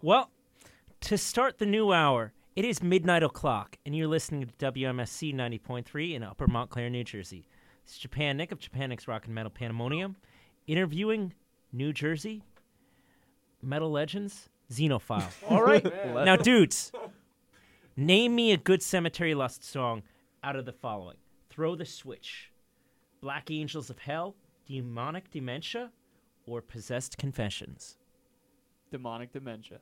Well, to start the new hour, it is midnight o'clock, and you're listening to WMSC 90.3 in Upper Montclair, New Jersey. It's Japan Nick of Japan Nick's Rock and Metal Pandemonium, interviewing New Jersey metal legends, Xenophile. All right, now, dudes, name me a good Cemetery Lust song out of the following: "Throw the Switch," "Black Angels of Hell," "Demonic Dementia," or "Possessed Confessions." Demonic dementia.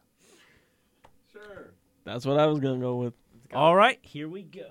Sure. That's what I was gonna go with. All right, here we go.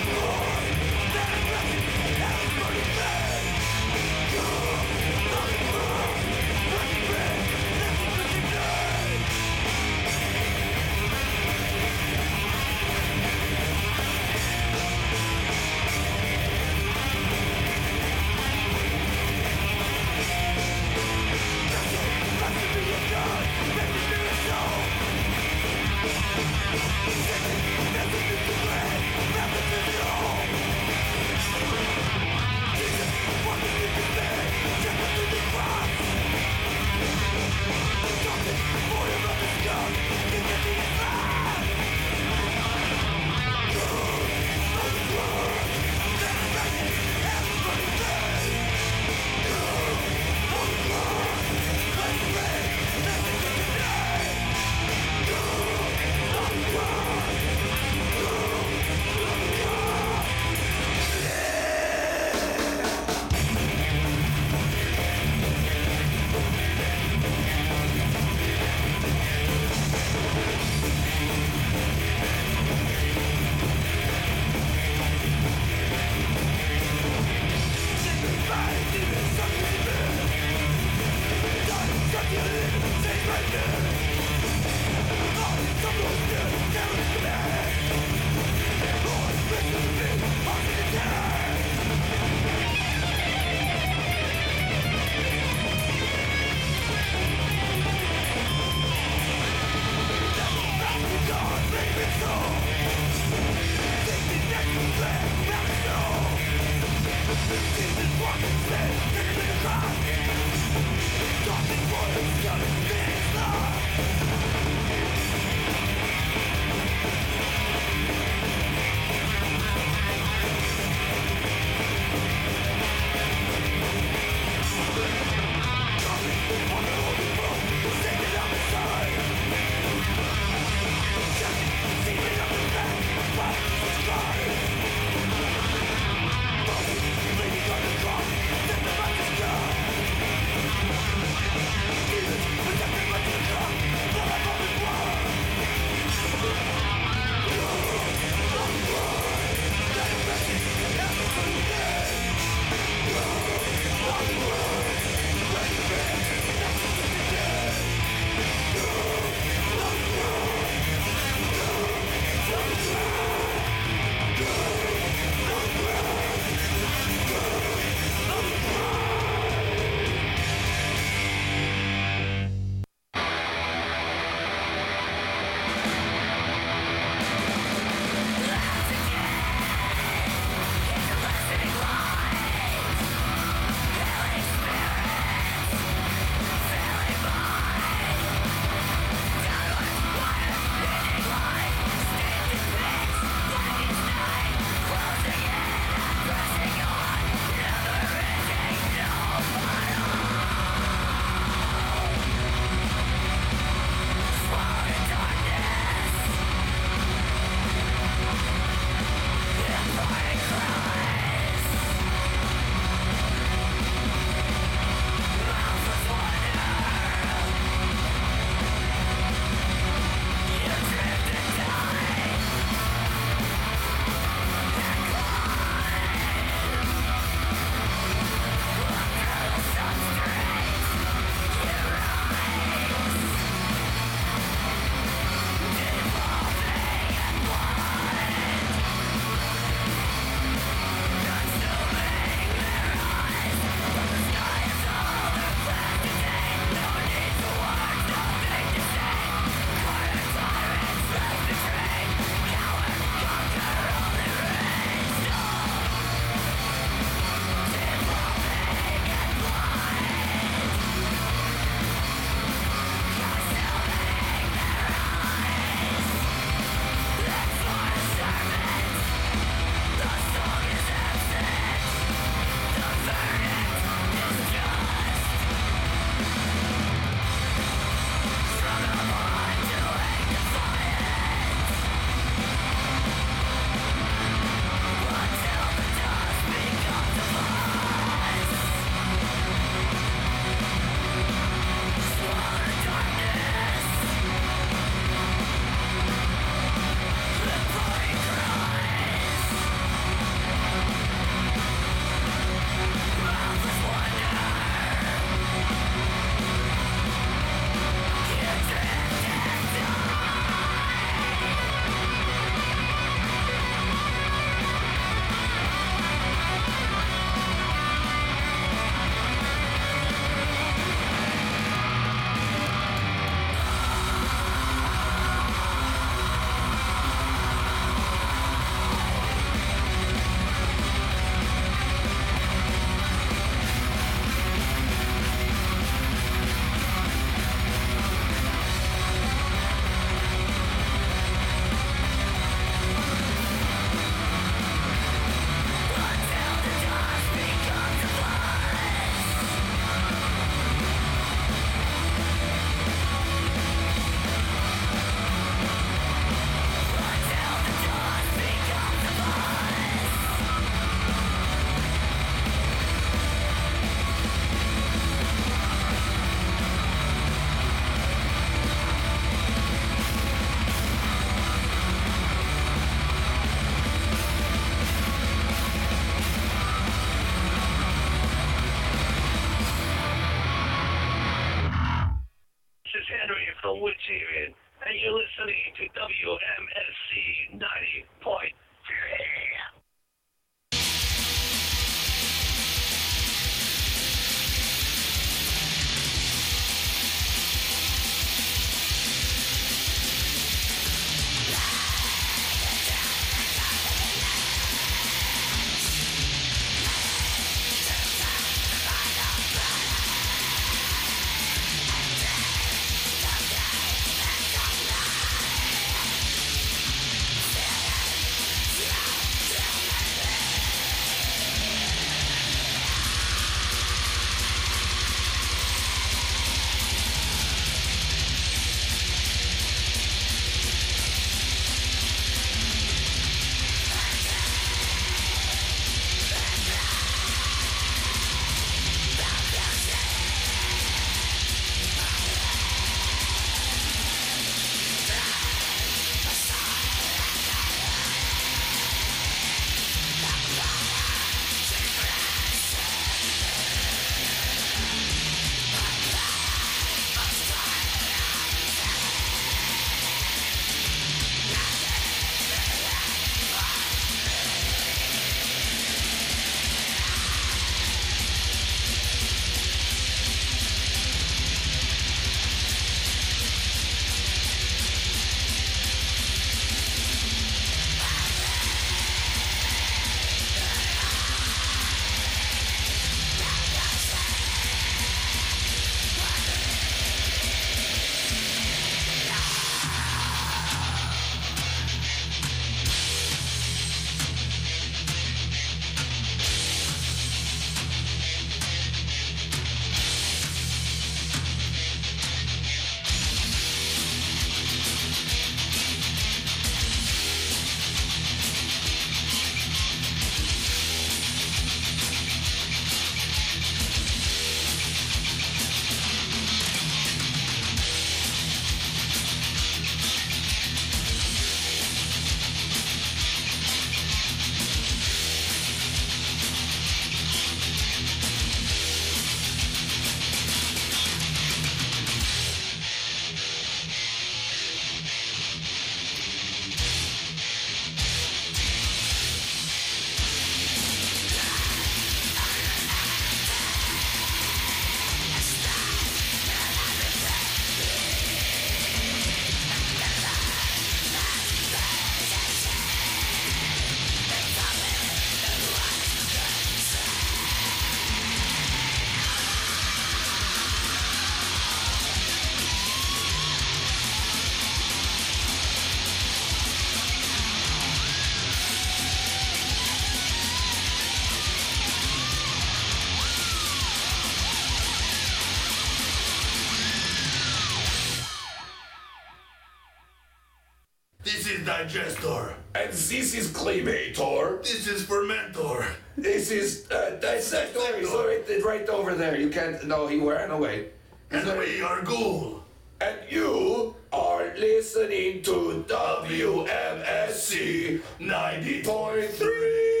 Digestor. And this is Cremator. This is Fermentor. This is uh, Dissector. He's right, right over there. You can't. No, he ran away. And we are Ghoul. And you are listening to WMSC 90.3.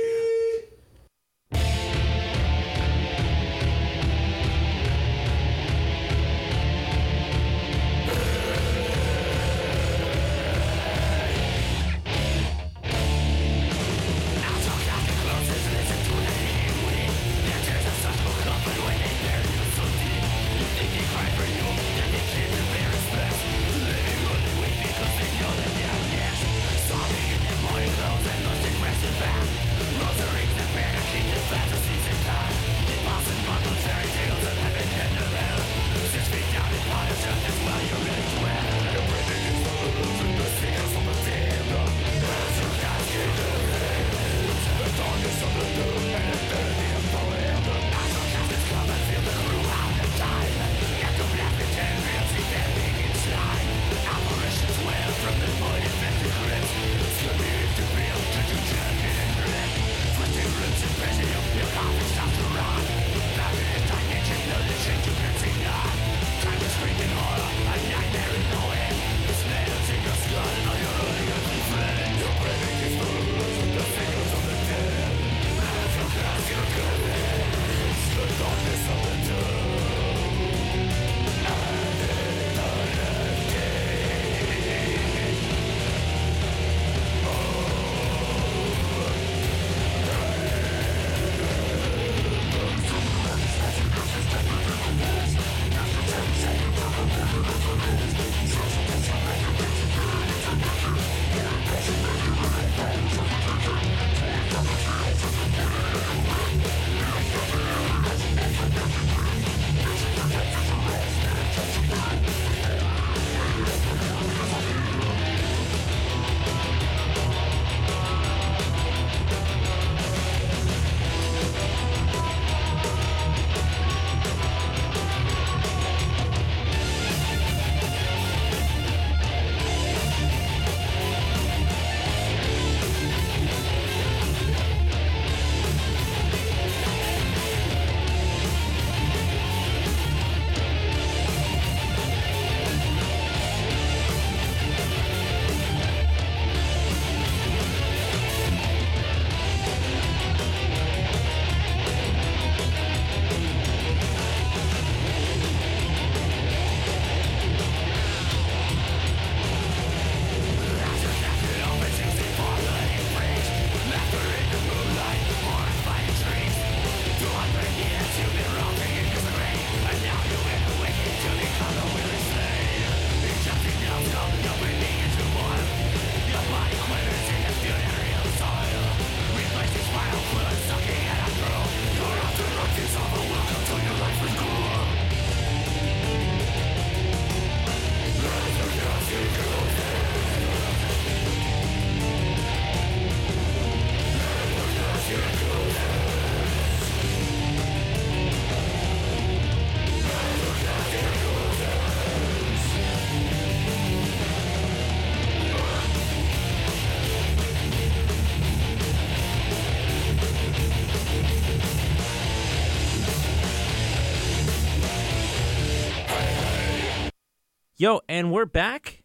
Yo, and we're back,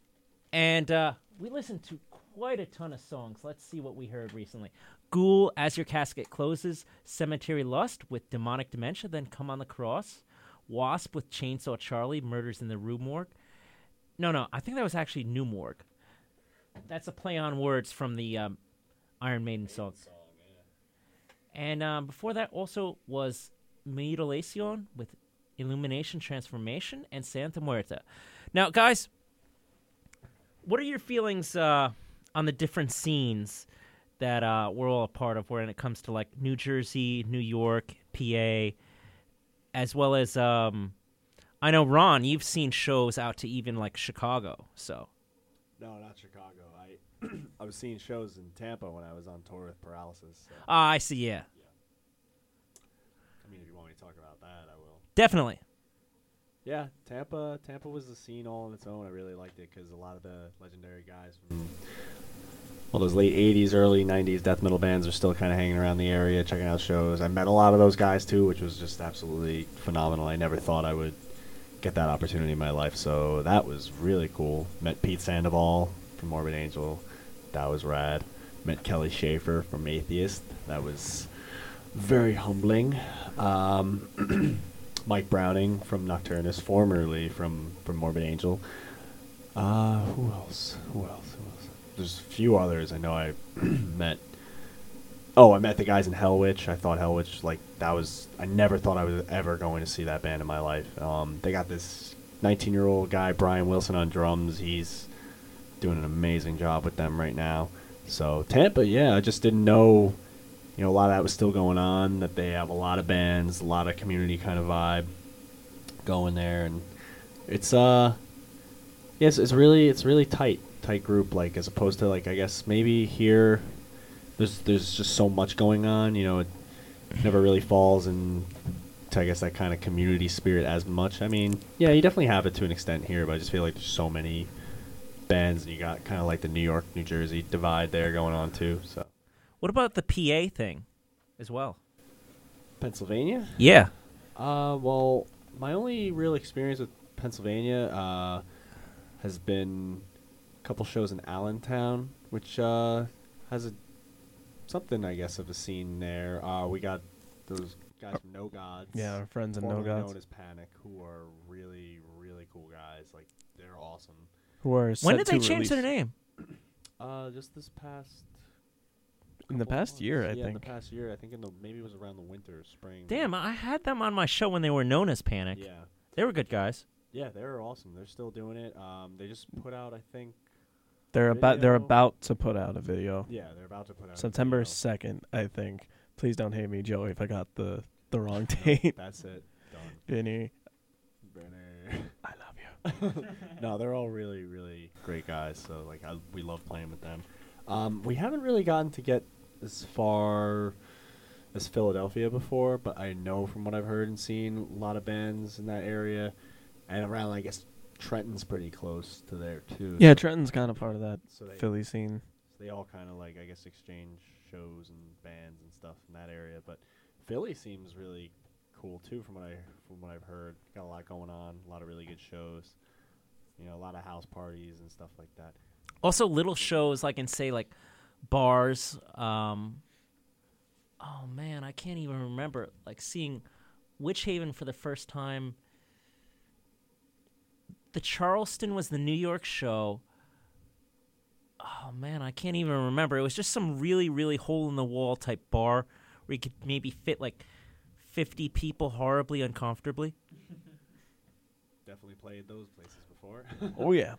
and uh, we listened to quite a ton of songs. Let's see what we heard recently. Ghoul, As Your Casket Closes, Cemetery Lust with Demonic Dementia, then Come on the Cross, Wasp with Chainsaw Charlie, Murders in the Rue Morgue. No, no, I think that was actually New Morgue. That's a play on words from the um, Iron Maiden song. And um, before that also was Mutilacion with Illumination Transformation and Santa Muerta. Now, guys, what are your feelings uh, on the different scenes that uh, we're all a part of when it comes to like New Jersey, New York, PA, as well as um, I know Ron, you've seen shows out to even like Chicago. So No, not Chicago. I I was seeing shows in Tampa when I was on tour with Paralysis. So, ah, I see. Yeah, I mean, if you want me to talk about that, I will. definitely. Yeah, Tampa. Tampa was the scene all on its own. I really liked it because a lot of the legendary guys from well, those late '80s, early '90s death metal bands are still kind of hanging around the area, checking out shows. I met a lot of those guys too, which was just absolutely phenomenal. I never thought I would get that opportunity in my life, so that was really cool. Met Pete Sandoval from Morbid Angel, that was rad. Met Kelly Shaefer from Atheist, that was very humbling. Um, Mike Browning from Nocturnus, formerly from from Morbid Angel. Uh, who else? Who else? Who else? There's a few others I know I met. Oh, I met the guys in Hellwitch. I thought Hellwitch like that was. I never thought I was ever going to see that band in my life. Um, they got this 19 year old guy Brian Wilson on drums. He's doing an amazing job with them right now. So Tampa, yeah, I just didn't know. You know, a lot of that was still going on. That they have a lot of bands, a lot of community kind of vibe going there, and it's uh, yes, it's really it's really tight, tight group. Like as opposed to like I guess maybe here, there's there's just so much going on. You know, it never really falls in to I guess that kind of community spirit as much. I mean, yeah, you definitely have it to an extent here, but I just feel like there's so many bands, and you got kind of like the New York, New Jersey divide there going on too. So What about the PA thing, as well? Pennsylvania. Yeah. Uh, well, my only real experience with Pennsylvania uh, has been a couple shows in Allentown, which uh, has a something, I guess, of a scene there. Uh, we got those guys from No Gods. Yeah, our friends in No formerly Gods. known as Panic, who are really, really cool guys. Like they're awesome. Who are When set did they to change their name? Uh, just this past. In the past year, months. I yeah, in the past year. I think in the maybe it was around the winter, spring. Damn, I had them on my show when they were known as Panic. Yeah. They were good guys. Yeah, they're awesome. They're still doing it. Um, they just put out, I think, They're about they're about to put out a video. yeah, they're about to put out September second, I think. Please don't hate me, Joey, if I got the the wrong date. That's it. Done. Vinny, Brenner. I love you. no, they're all really, really great guys. So like, I, we love playing with them. Um, we haven't really gotten to get as far as Philadelphia before, but I know from what I've heard and seen, a lot of bands in that area, and around. I guess Trenton's pretty close to there too. Yeah, so- Trenton's kind of part of that So they, Philly scene. So they all kind of like I guess exchange shows and bands and stuff in that area. But Philly seems really cool too, from what I from what I've heard. Got a lot going on, a lot of really good shows. You know, a lot of house parties and stuff like that. Also, little shows like in say like bars. Um, oh man, I can't even remember like seeing Witch Haven for the first time. The Charleston was the New York show. Oh man, I can't even remember. It was just some really, really hole in the wall type bar where you could maybe fit like fifty people horribly uncomfortably. Definitely played those places before. Oh yeah.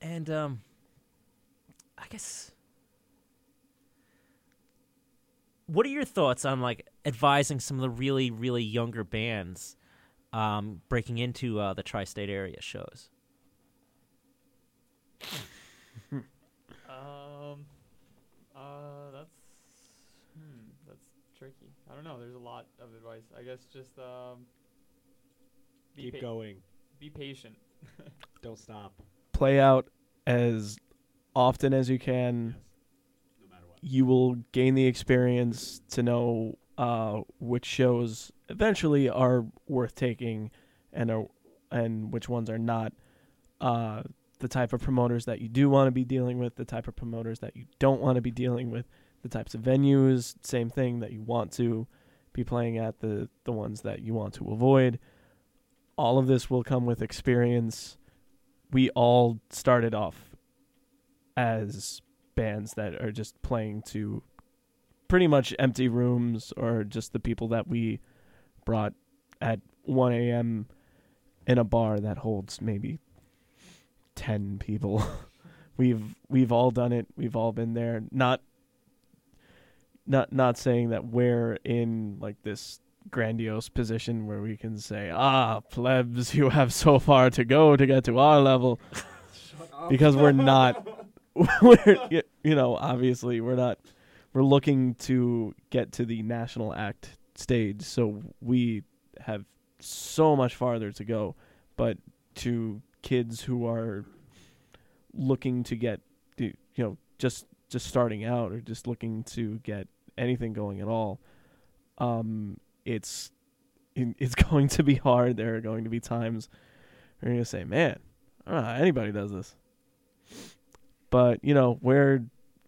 And um I guess what are your thoughts on like advising some of the really really younger bands um breaking into uh, the tri-state area shows? Um, uh, that's hmm, that's tricky. I don't know. There's a lot of advice. I guess just um, be Keep pa- going. Be patient. Don't stop. Play out as often as you can. No matter what. You will gain the experience to know uh, which shows eventually are worth taking and are and which ones are not. Uh, the type of promoters that you do want to be dealing with, the type of promoters that you don't want to be dealing with, the types of venues, same thing that you want to be playing at, the the ones that you want to avoid. All of this will come with experience. We all started off as bands that are just playing to pretty much empty rooms or just the people that we brought at 1 a.m. in a bar that holds maybe 10 people. we've we've all done it. We've all been there. Not not not saying that we're in like this grandiose position where we can say, "Ah, plebs, you have so far to go to get to our level." because we're not we're you know, obviously we're not we're looking to get to the national act stage, so we have so much farther to go. But to kids who are looking to get you know just just starting out or just looking to get anything going at all um it's it's going to be hard there are going to be times where you're going to say man I don't know how anybody does this but you know we're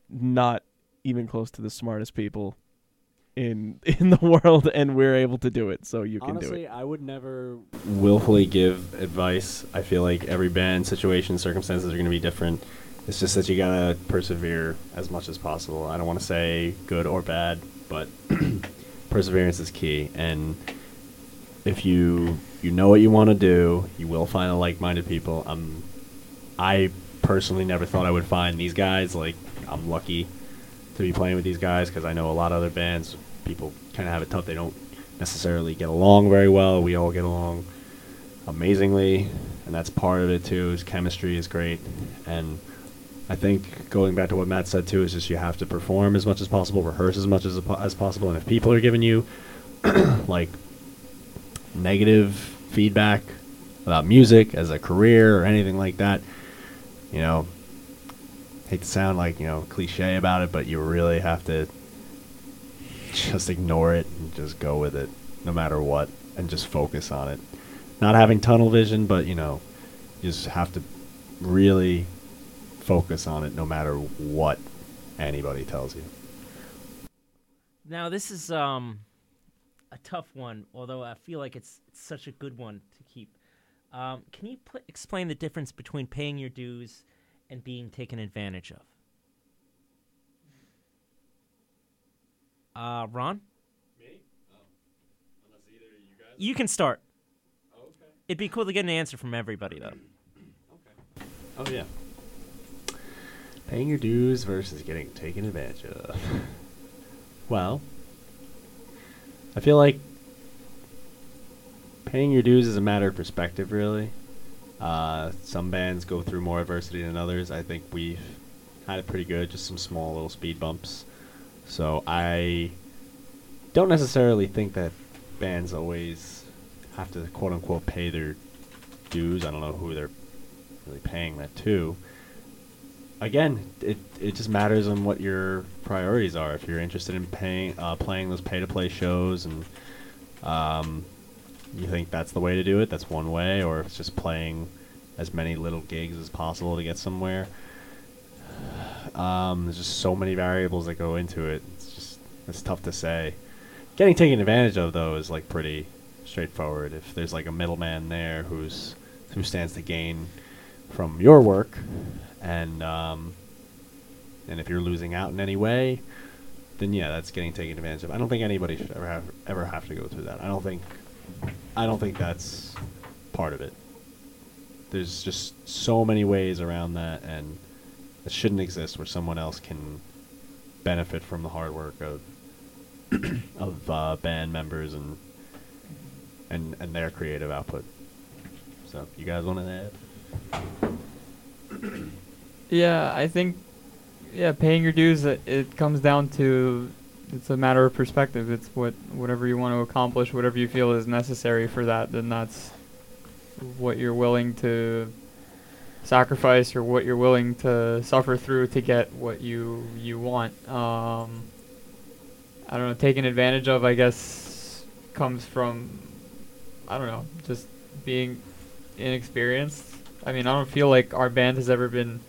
not even close to the smartest people in in the world and we're able to do it so you can do it I would never willfully give advice. I feel like every band, situation, circumstances are going to be different. It's just that you gotta persevere as much as possible. I don't want to say good or bad, but perseverance is key. And if you you know what you want to do, you will find a like-minded people. Um, I personally never thought I would find these guys. Like, I'm lucky to be playing with these guys because I know a lot of other bands. People kind of have it tough. They don't necessarily get along very well. We all get along amazingly, and that's part of it too. Is chemistry is great, and I think going back to what Matt said too is just you have to perform as much as possible, rehearse as much as as possible, and if people are giving you like negative feedback about music as a career or anything like that, you know, hate to sound like you know cliche about it, but you really have to just ignore it and just go with it, no matter what, and just focus on it. Not having tunnel vision, but you know, you just have to really focus on it, no matter what anybody tells you. Now this is um a tough one, although I feel like it's, it's such a good one. Um, can you pl- explain the difference between paying your dues and being taken advantage of? Uh, Ron? Me? unless either you guys. You can start. okay. It'd be cool to get an answer from everybody, though. Okay. Oh yeah. Paying your dues versus getting taken advantage of. Well, I feel like paying your dues is a matter of perspective, really. Uh, some bands go through more adversity than others. I think we've had it pretty good, just some small little speed bumps. So I don't necessarily think that bands always have to quote unquote pay their dues. I don't know who they're really paying that to. Again, it it just matters on what your priorities are. If you're interested in paying uh, playing those pay to play shows and um, you think that's the way to do it, that's one way, or if it's just playing as many little gigs as possible to get somewhere. Um, there's just so many variables that go into it. It's just it's tough to say. Getting taken advantage of though is like pretty straightforward. If there's like a middleman there who's who stands to gain from your work, and um, and if you're losing out in any way, then yeah, that's getting taken advantage of. I don't think anybody should ever have ever have to go through that. I don't think I don't think that's part of it. There's just so many ways around that, and it shouldn't exist where someone else can benefit from the hard work of of uh, band members and and and their creative output. So, you guys want to add? Yeah, I think yeah, paying your dues it, it comes down to it's a matter of perspective. It's what whatever you want to accomplish, whatever you feel is necessary for that, then that's what you're willing to sacrifice or what you're willing to suffer through to get what you you want. Um I don't know, taken advantage of I guess comes from I don't know, just being inexperienced. I mean, I don't feel like our band has ever been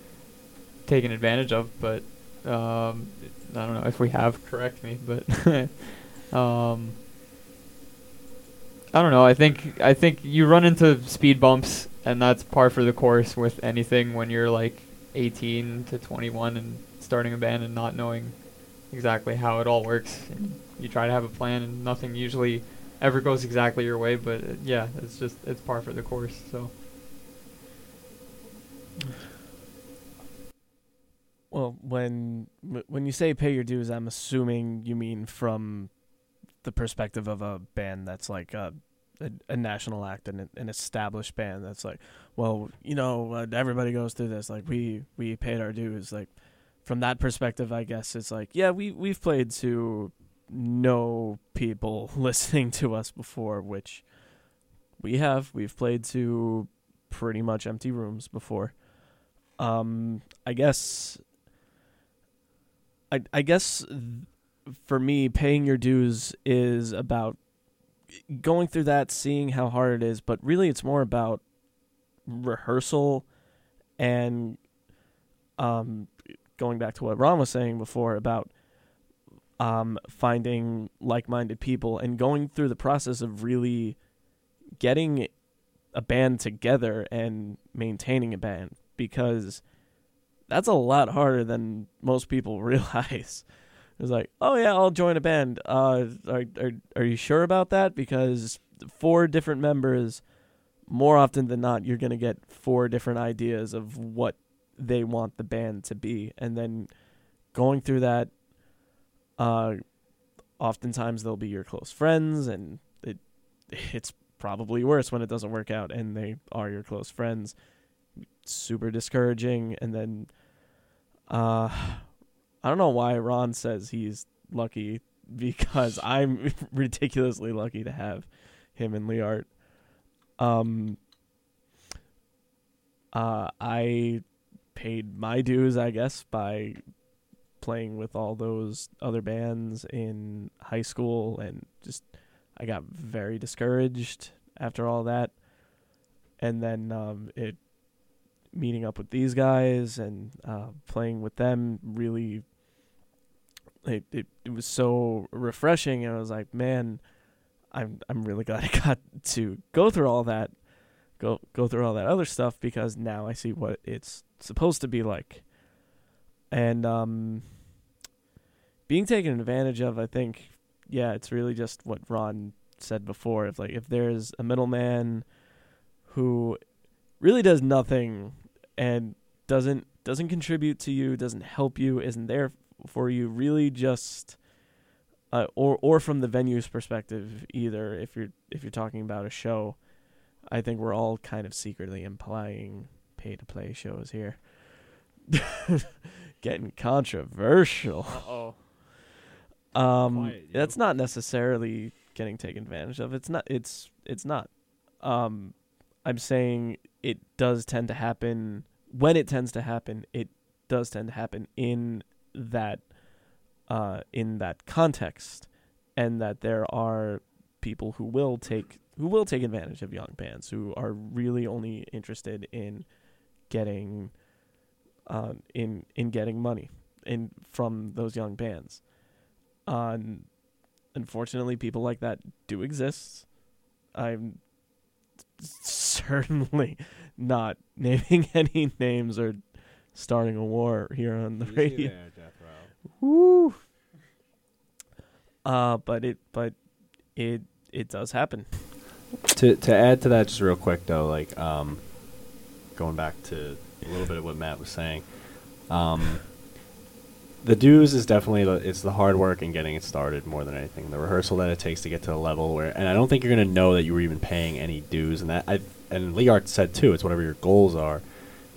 taken advantage of, but um, I don't know if we have. Correct me, but um, I don't know. I think I think you run into speed bumps, and that's par for the course with anything when you're like 18 to 21 and starting a band and not knowing exactly how it all works. And you try to have a plan, and nothing usually ever goes exactly your way. But uh, yeah, it's just it's par for the course. So. Well, when when you say pay your dues, I'm assuming you mean from the perspective of a band that's like a a, a national act and an established band that's like, well, you know, uh, everybody goes through this. Like we we paid our dues. Like from that perspective, I guess it's like, yeah, we we've played to no people listening to us before, which we have. We've played to pretty much empty rooms before. Um, I guess I I guess for me, paying your dues is about going through that, seeing how hard it is, but really it's more about rehearsal and um going back to what Ron was saying before about um finding like-minded people and going through the process of really getting a band together and maintaining a band because that's a lot harder than most people realize. It's like, oh yeah, I'll join a band. Uh, are are are you sure about that? Because four different members, more often than not, you're gonna get four different ideas of what they want the band to be, and then going through that. Uh, oftentimes they'll be your close friends, and it it's probably worse when it doesn't work out, and they are your close friends. Super discouraging, and then uh I don't know why Ron says he's lucky because I'm ridiculously lucky to have him and Leart. Um uh I paid my dues, I guess, by playing with all those other bands in high school and just I got very discouraged after all that. And then um it meeting up with these guys and uh, playing with them really it, it it was so refreshing. And I was like man I'm I'm really glad I got to go through all that go go through all that other stuff because now I see what it's supposed to be like. And um being taken advantage of I think yeah it's really just what Ron said before. If like if there's a middleman who really does nothing and doesn't doesn't contribute to you, doesn't help you, isn't there for you, really just uh, or or from the venue's perspective either if you're if you're talking about a show, I think we're all kind of secretly implying pay to play shows here. Getting controversial. Oh. Um Quiet, that's not necessarily getting taken advantage of. It's not it's it's not. Um I'm saying it does tend to happen when it tends to happen, it does tend to happen in that uh in that context and that there are people who will take who will take advantage of young bands who are really only interested in getting um in in getting money in from those young bands. Um unfortunately people like that do exist. I'm certainly not naming any names or starting a war here on the Easy radio. there, Death Row. Woo. Uh, but it, but it, it does happen. to to add to that just real quick though like um going back to a little bit of what matt was saying um the dues is definitely the, it's the hard work and getting it started more than anything the rehearsal that it takes to get to the level where and i don't think you're to know that you were even paying any dues and that i and leart said too it's whatever your goals are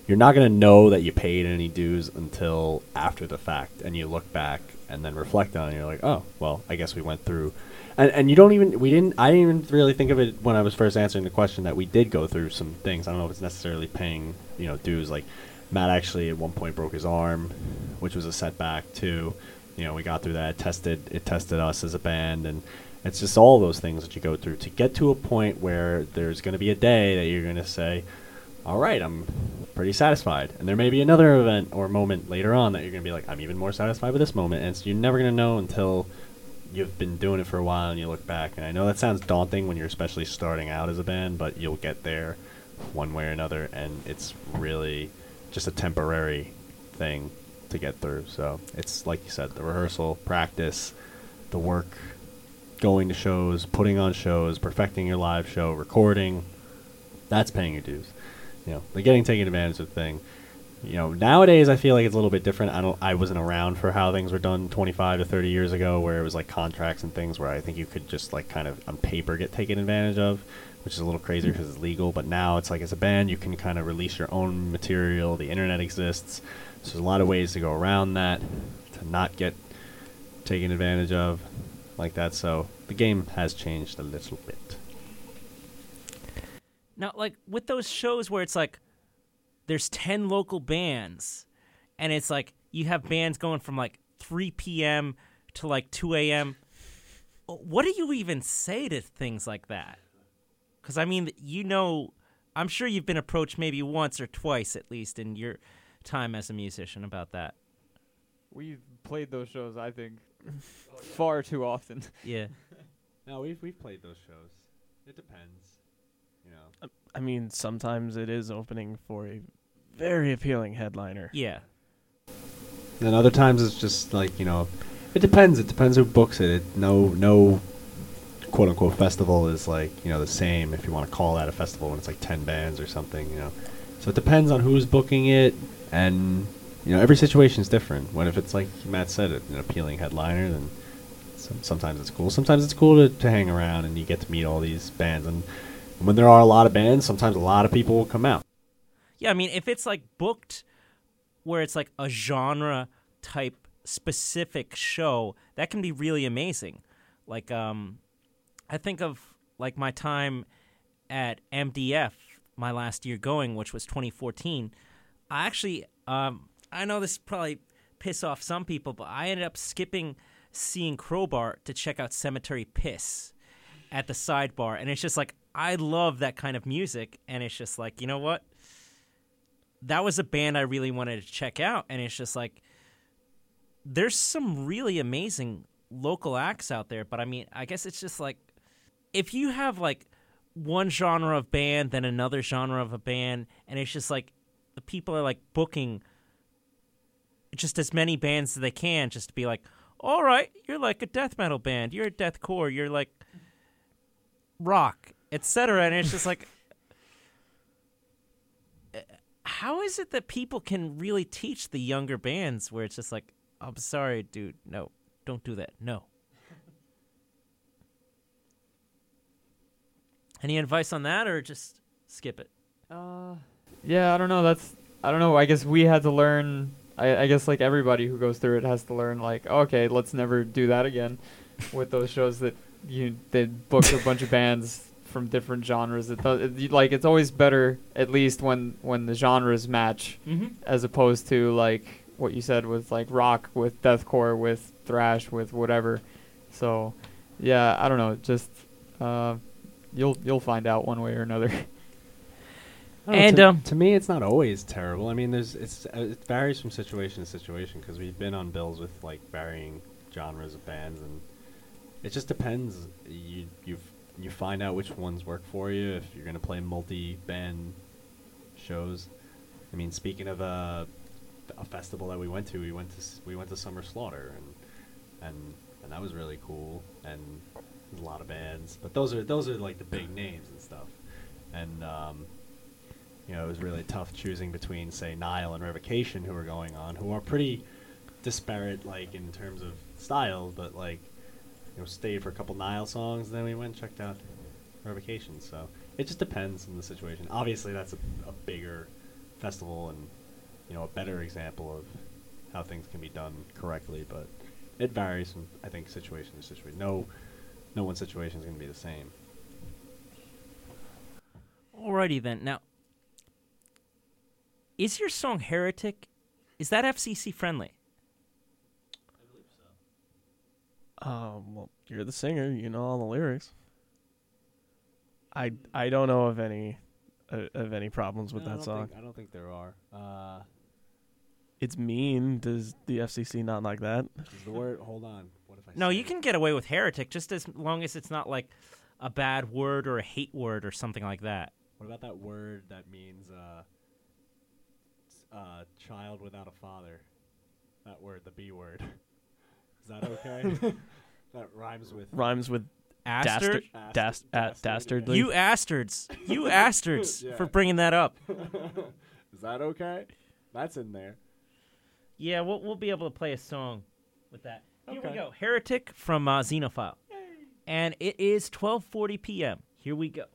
you're not to know that you paid any dues until after the fact and you look back and then reflect on it and you're like oh well i guess we went through and, and you don't even we didn't I didn't even really think of it when I was first answering the question that we did go through some things. I don't know if it's necessarily paying you know dues. Like Matt actually at one point broke his arm, which was a setback too. You know we got through that. It tested it tested us as a band and It's just all those things that you go through to get to a point where there's going to be a day that you're going to say, all right, I'm pretty satisfied. And there may be another event or moment later on that you're going to be like, I'm even more satisfied with this moment. And so you're never going to know until you've been doing it for a while and you look back. And I know that sounds daunting when you're especially starting out as a band, but you'll get there one way or another. And it's really just a temporary thing to get through. So it's like you said, the rehearsal, practice, the work, going to shows, putting on shows, perfecting your live show, recording. That's paying your dues. You know, the getting taken advantage of thing. You know, nowadays I feel like it's a little bit different. I don't. I wasn't around for how things were done 25 to 30 years ago, where it was like contracts and things where I think you could just like kind of on paper get taken advantage of, which is a little crazier because it's legal. But now it's like as a band you can kind of release your own material. The internet exists, so there's a lot of ways to go around that to not get taken advantage of like that. So the game has changed a little bit. Now, like with those shows where it's like there's 10 local bands and it's like you have bands going from like 3 p.m. to like 2 a.m. What do you even say to things like that? Because I mean, you know, I'm sure you've been approached maybe once or twice at least in your time as a musician about that. We've played those shows, I think, far too often. Yeah. No, we've we've played those shows. It depends. You know. Um, I mean, sometimes it is opening for a very appealing headliner. Yeah. Then other times it's just like you know, it depends. It depends who books it. it no no quote unquote festival is like you know the same if you want to call that a festival when it's like ten bands or something. You know, so it depends on who's booking it and you know every situation is different. When if it's like Matt said, it, an appealing headliner, then some, sometimes it's cool. Sometimes it's cool to, to hang around and you get to meet all these bands. And when there are a lot of bands, sometimes a lot of people will come out. Yeah, I mean, if it's like booked where it's like a genre type specific show, that can be really amazing. Like, um, I think of like my time at MDF, my last year going, which was 2014. I actually, um, I know this probably piss off some people, but I ended up skipping seeing Crowbar to check out Cemetery Piss at the sidebar, and it's just like I love that kind of music, and it's just like you know what, that was a band I really wanted to check out, and it's just like there's some really amazing local acts out there, but I mean, I guess it's just like if you have like one genre of band, then another genre of a band, and it's just like the people are like booking just as many bands as they can just to be like, all right, you're like a death metal band, you're a deathcore, you're like rock, etc. And it's just like, how is it that people can really teach the younger bands where it's just like, I'm sorry, dude, no, don't do that, no. Any advice on that, or just skip it? Uh, yeah, I don't know. That's I don't know. I guess we had to learn. I, I guess like everybody who goes through it has to learn. Like, okay, let's never do that again. with those shows that you they book a bunch of bands from different genres. It does it, like it's always better at least when when the genres match, Mm-hmm. as opposed to like what you said with like rock, with deathcore, with thrash, with whatever. So, yeah, I don't know. Just uh, you'll you'll find out one way or another. I don't know, And, to, um, to me, it's not always terrible. I mean, there's it's uh, it varies from situation to situation because we've been on bills with like varying genres of bands, and it just depends. You you you find out which ones work for you if you're gonna play multi-band shows. I mean, speaking of a a festival that we went to, we went to s- we went to Summer Slaughter, and and and that was really cool, and a lot of bands. But those are those are like the big names and stuff, and. um you know, it was really tough choosing between, say, Nile and Revocation, who were going on, who are pretty disparate, like in terms of style, but like, you know, stayed for a couple Nile songs, and then we went and checked out Revocation. So it just depends on the situation. Obviously, that's a, a bigger festival and you know a better example of how things can be done correctly, but it varies from I think situation to situation. No, no one situation is going to be the same. Alrighty then. Now, is your song "Heretic"? Is that FCC friendly? Um, well, you're the singer. You know all the lyrics. I I don't know of any uh, of any problems with No, that don't song. Think, I don't think there are. Uh, It's mean. Does the FCC not like that? is the word? Hold on. What? No, you can get away with heretic just as long as it's not like a bad word or a hate word or something like that. What about that word that means uh, uh, child without a father? That word, the B word. Is that okay? that rhymes with Rhymes with Astard? dastard, dast, at, dastardly. You astards. You astards Yeah. for bringing that up. Is that okay? That's in there. Yeah, we'll, we'll be able to play a song with that. Here we go. Heretic from uh, Xenophile. And it is 12:40 p.m. Here we go.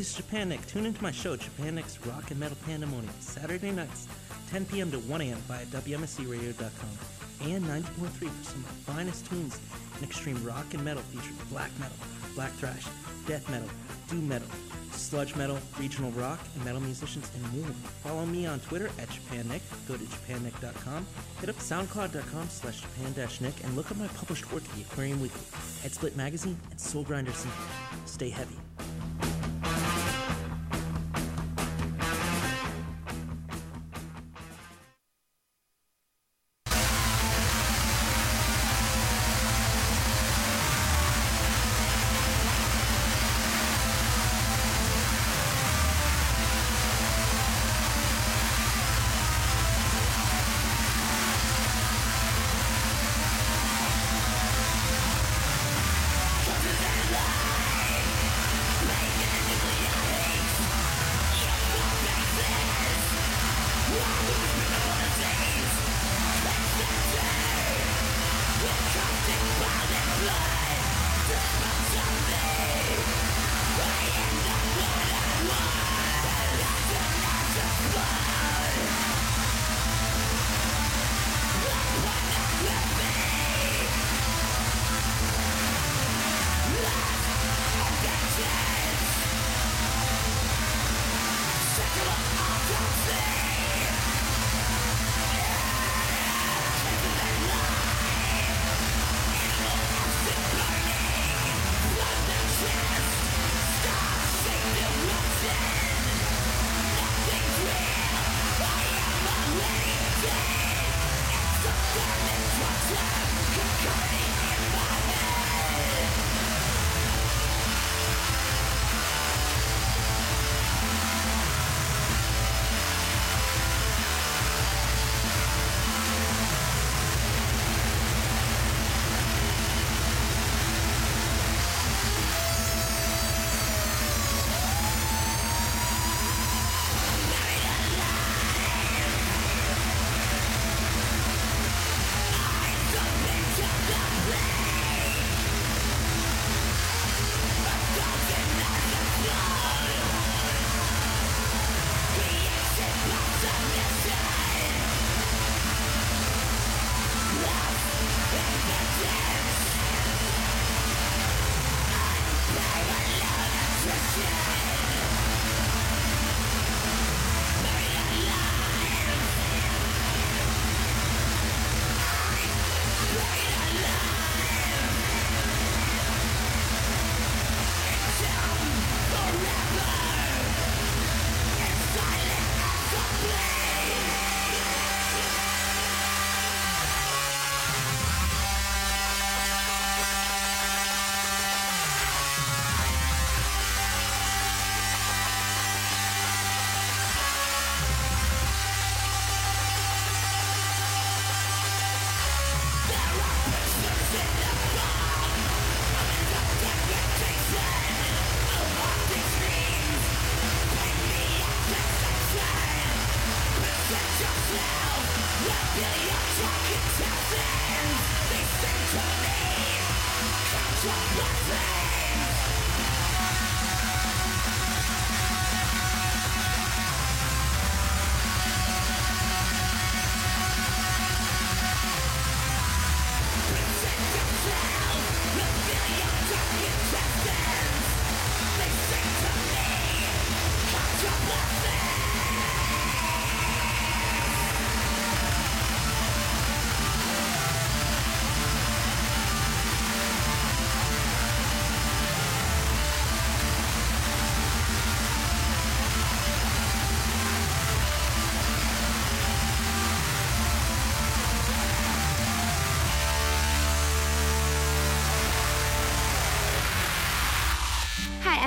This is Japan Tune into my show, Japan Nick's Rock and Metal Pandemonium, Saturday nights, 10 p.m. to 1 a.m. via WMSCRadio.com and 90.3 for some of the finest tunes in extreme rock and metal featuring black metal, black thrash, death metal, doom metal, sludge metal, regional rock, and metal musicians, and more. Follow me on Twitter at JapanNick. Go to JapanNick.com. Hit up SoundCloud.com slash Japan-Nick and look up my published work at the Aquarian Weekly, at Split Magazine, and Soul Grinder CD. Stay heavy.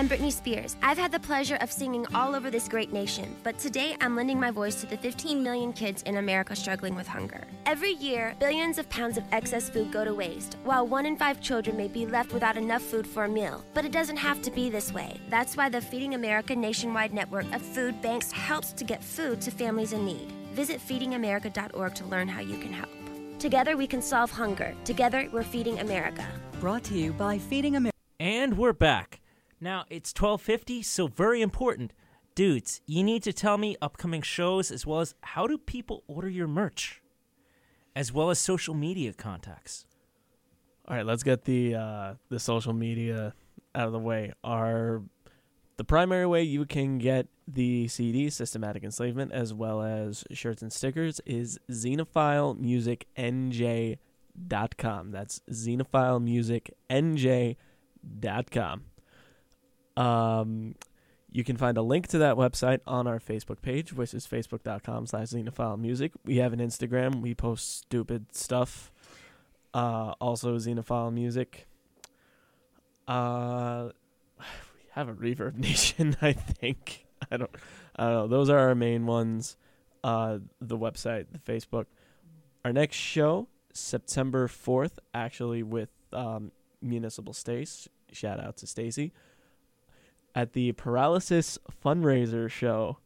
I'm Britney Spears. I've had the pleasure of singing all over this great nation, but today I'm lending my voice to the 15 million kids in America struggling with hunger. Every year, billions of pounds of excess food go to waste, while one in five children may be left without enough food for a meal. But it doesn't have to be this way. That's why the Feeding America nationwide network of food banks helps to get food to families in need. Visit feedingamerica.org to learn how you can help. Together we can solve hunger. Together we're feeding America. Brought to you by Feeding America. And we're back. Now it's twelve fifty, so very important, dudes. You need to tell me upcoming shows as well as how do people order your merch, as well as social media contacts. All right, let's get the uh, the social media out of the way. Our the primary way you can get the CD Systematic Enslavement as well as shirts and stickers is xenophilemusicnj.com. That's xenophilemusicnj.com. Um, you can find a link to that website on our Facebook page, which is facebook.com slash xenophilemusic. We have an Instagram. We post stupid stuff. Uh, also Xenophile Music. Uh, we have a Reverb Nation, I think. I don't, I don't know. Those are our main ones. Uh, the website, the Facebook. Our next show, September fourth, actually with um, Municipal Stace. Shout out to Stacy. At the Paralysis fundraiser show.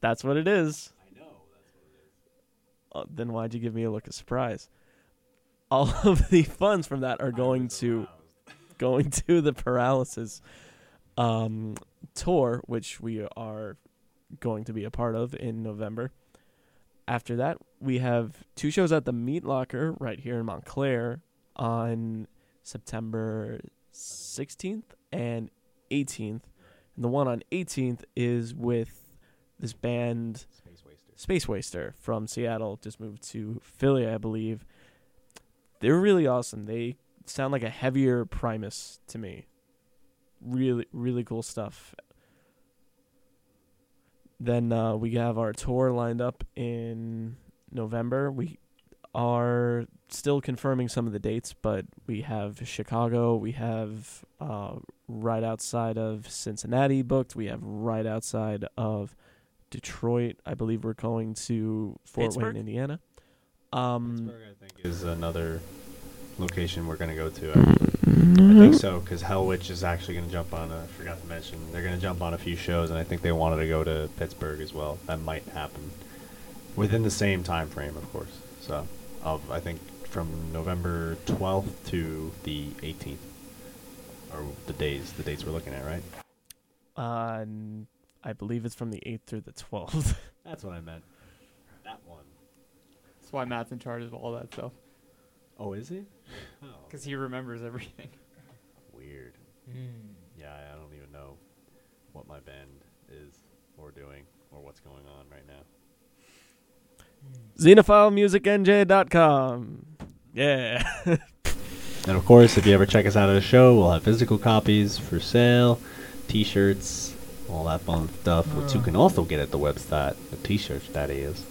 That's what it is. I know that's what it is. Uh, then why'd you give me a look of surprise? All of the funds from that are going to going to the paralysis um, tour, which we are going to be a part of in November. After that, we have two shows at the Meat Locker right here in Montclair on September 16th and 18th. And the one on 18th is with this band Space Waster. Space Waster from Seattle, just moved to Philly, I believe. They're really awesome. They sound like a heavier Primus to me. Really, really cool stuff. Then uh, we have our tour lined up in November. We are still confirming some of the dates, but we have Chicago, we have uh, right outside of Cincinnati booked, we have right outside of Detroit. I believe we're going to Fort Pittsburgh? Wayne, Indiana. Um, Pittsburgh, I think, is another location we're going to go to. I, I think so, because Hell Witch is actually going to jump on. A, I forgot to mention they're going to jump on a few shows, and I think they wanted to go to Pittsburgh as well. That might happen within the same time frame, of course. So, of I think from November 12th to the 18th, or the days, the dates we're looking at, right? uh, n- I believe it's from the 8th through the 12th. That's what I meant. That one. That's why Matt's in charge of all that stuff. Oh, is he? Oh, Because he remembers everything. weird. Yeah, I don't even know what my band is or doing or what's going on right now. XenophileMusicNJ.com. Yeah. And of course, if you ever check us out at a show, we'll have physical copies for sale, T-shirts, all that fun stuff, which you can also get at the website. The T-shirts, that is.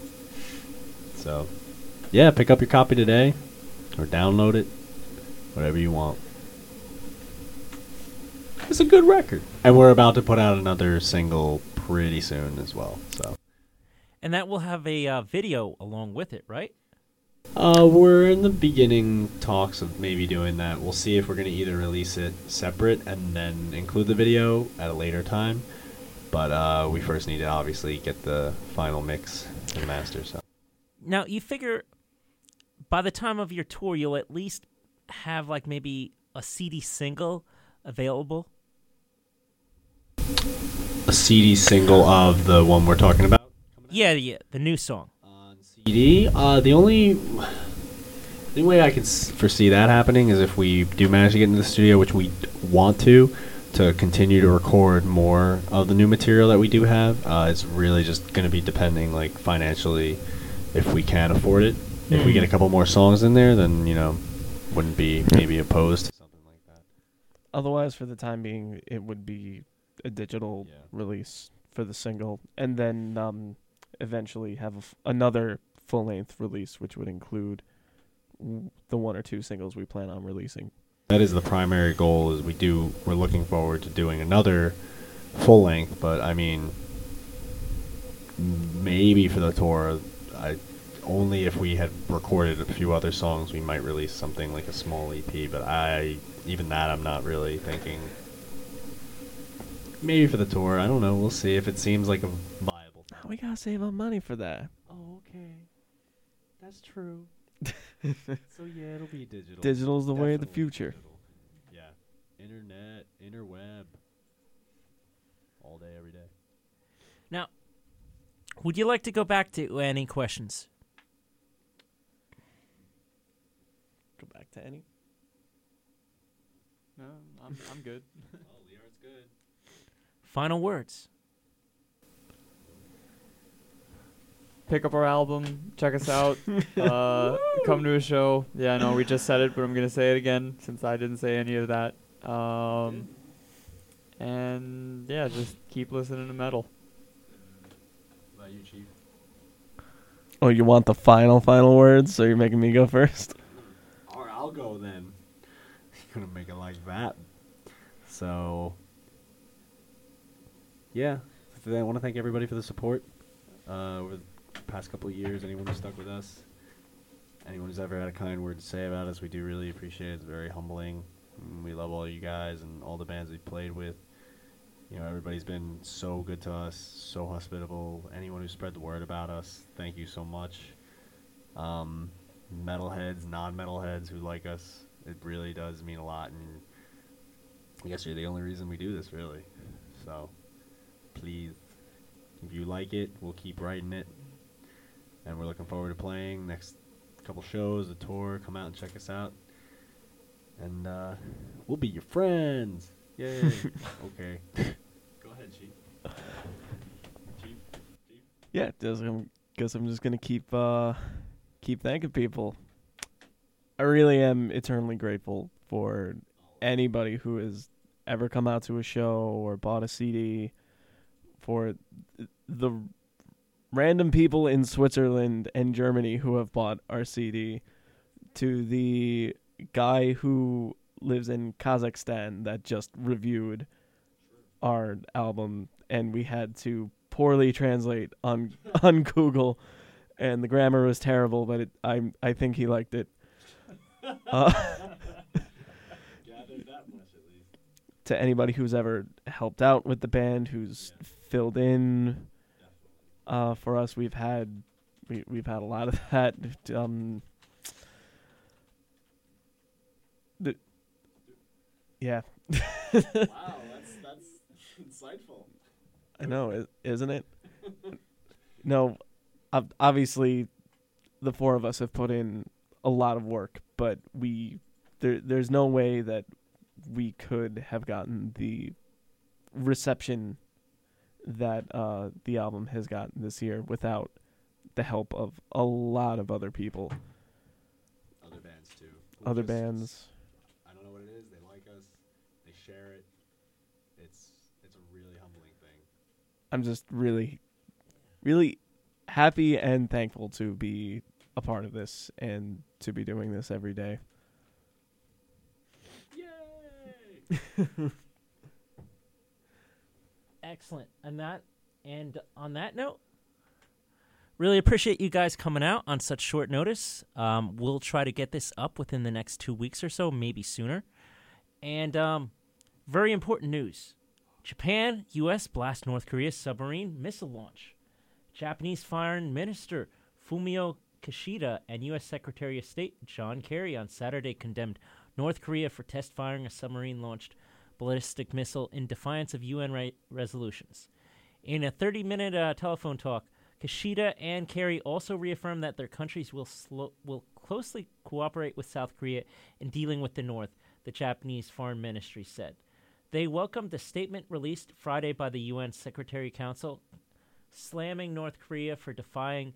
So, yeah, pick up your copy today, or download it, whatever you want. It's a good record, and we're about to put out another single pretty soon as well. So, And that will have a uh, video along with it, right? Uh, we're in the beginning talks of maybe doing that. We'll see if we're going to either release it separate and then include the video at a later time. But uh, we first need to obviously get the final mix and master. So Now you figure by the time of your tour, you'll at least have like maybe a CD single available. a CD single of the one we're talking about Yeah, yeah, the new song. on CD. Uh, the only the only way I can s- foresee that happening is if we do manage to get into the studio, which we d- want to, to continue to record more of the new material that we do have. Uh, it's really just going to be depending, like financially, if we can afford it. If we get a couple more songs in there, then you know, wouldn't be maybe opposed to something like that. Otherwise, for the time being, it would be a digital Yeah. release for the single, and then um, eventually have f- another full length release, which would include w- the one or two singles we plan on releasing. That is the primary goal. Is we do we're looking forward to doing another full length, but I mean, maybe for the tour, I only if we had recorded a few other songs, we might release something like a small EP. But I even that I'm not really thinking. Maybe for the tour, I don't know. We'll see if it seems like a we gotta save up money for that. Oh, okay, that's true. so yeah, it'll be digital. Digital's the way of the Definitely future. digital. Yeah, internet, interweb. all day, every day. Now, would you like to go back to any questions? Go back to any. No, I'm I'm good. oh, Leon's good. Final words. Pick up our album. Check us out. uh, come to a show. Yeah, I know we just said it, but I'm gonna say it again since I didn't say any of that. Um, and yeah, just keep listening to metal. What about you, Chief? Oh, you want the final final words? So you're making me go first. All right, I'll go then. You're gonna make it like that. So, yeah, I want to thank everybody for the support uh, over the past couple of years. Anyone who stuck with us, anyone who's ever had a kind word to say about us, we do really appreciate it. It's very humbling. Mm, We love all you guys and all the bands we've played with. You know, everybody's been so good to us, so hospitable. Anyone who spread the word about us, thank you so much. Um, metalheads, non-metalheads who like us, it really does mean a lot. And I guess you're the only reason we do this, really. So, please, if you like it, we'll keep writing it. And we're looking forward to playing next couple shows, the tour. Come out and check us out. And uh, we'll be your friends. Yay. okay. Go ahead, Chief. Chief. Chief. Yeah, just, I'm, guess I'm just gonna keep uh, keep thanking people. I really am eternally grateful for anybody who has ever come out to a show or bought a CD. For the random people in Switzerland and Germany who have bought our CD, to the guy who lives in Kazakhstan that just reviewed our album and we had to poorly translate on on Google and the grammar was terrible but it, I I think he liked it. Uh, Gathered that much at least. to anybody who's ever helped out with the band, who's filled in uh, for us, we've had we we've had a lot of that. Um, the, yeah, wow, that's that's insightful. I know, isn't it? no, obviously, the four of us have put in a lot of work, but we there there's no way that we could have gotten the reception that uh, the album has gotten this year without the help of a lot of other people, Other bands too. Who other just- bands. I don't know what it is. They like us. They share it. It's it's a really humbling thing. I'm just really, really happy and thankful to be a part of this and to be doing this every day. Yay! Excellent. And that and on that note, really appreciate you guys coming out on such short notice. Um, we'll try to get this up within the next two weeks or so, maybe sooner. And um, very important news: Japan, U.S. blast North Korea's submarine missile launch. Japanese Foreign Minister Fumio Kishida and U.S. Secretary of State John Kerry on Saturday condemned North Korea for test firing a submarine launched ballistic missile in defiance of UN re- resolutions. In a 30 minute uh, telephone talk, Kishida and Kerry also reaffirmed that their countries will, slo- will closely cooperate with South Korea in dealing with the North, the Japanese Foreign Ministry said. They welcomed the statement released Friday by the UN Secretary Council, slamming North Korea for defying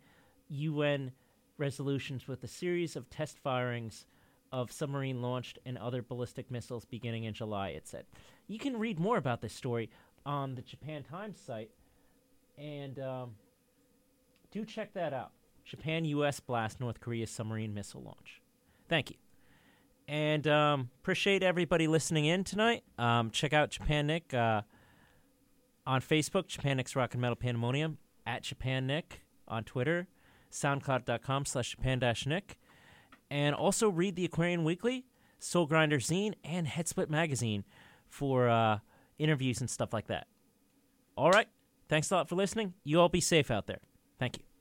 UN resolutions with a series of test firings of submarine launched and other ballistic missiles beginning in July, it said. You can read more about this story on the Japan Times site, and um, do check that out. Japan U.S. blast North Korea's submarine missile launch. Thank you. And um, appreciate everybody listening in tonight. Um, check out Japan Nick uh, on Facebook, Japan Nick's Rock and Metal Pandemonium, at Japan Nick on Twitter, soundcloud.com slash Japan Nick. And also read the Aquarian Weekly, Soul Grinder Zine, and Headsplit Magazine for uh, interviews and stuff like that. All right. Thanks a lot for listening. You all be safe out there. Thank you.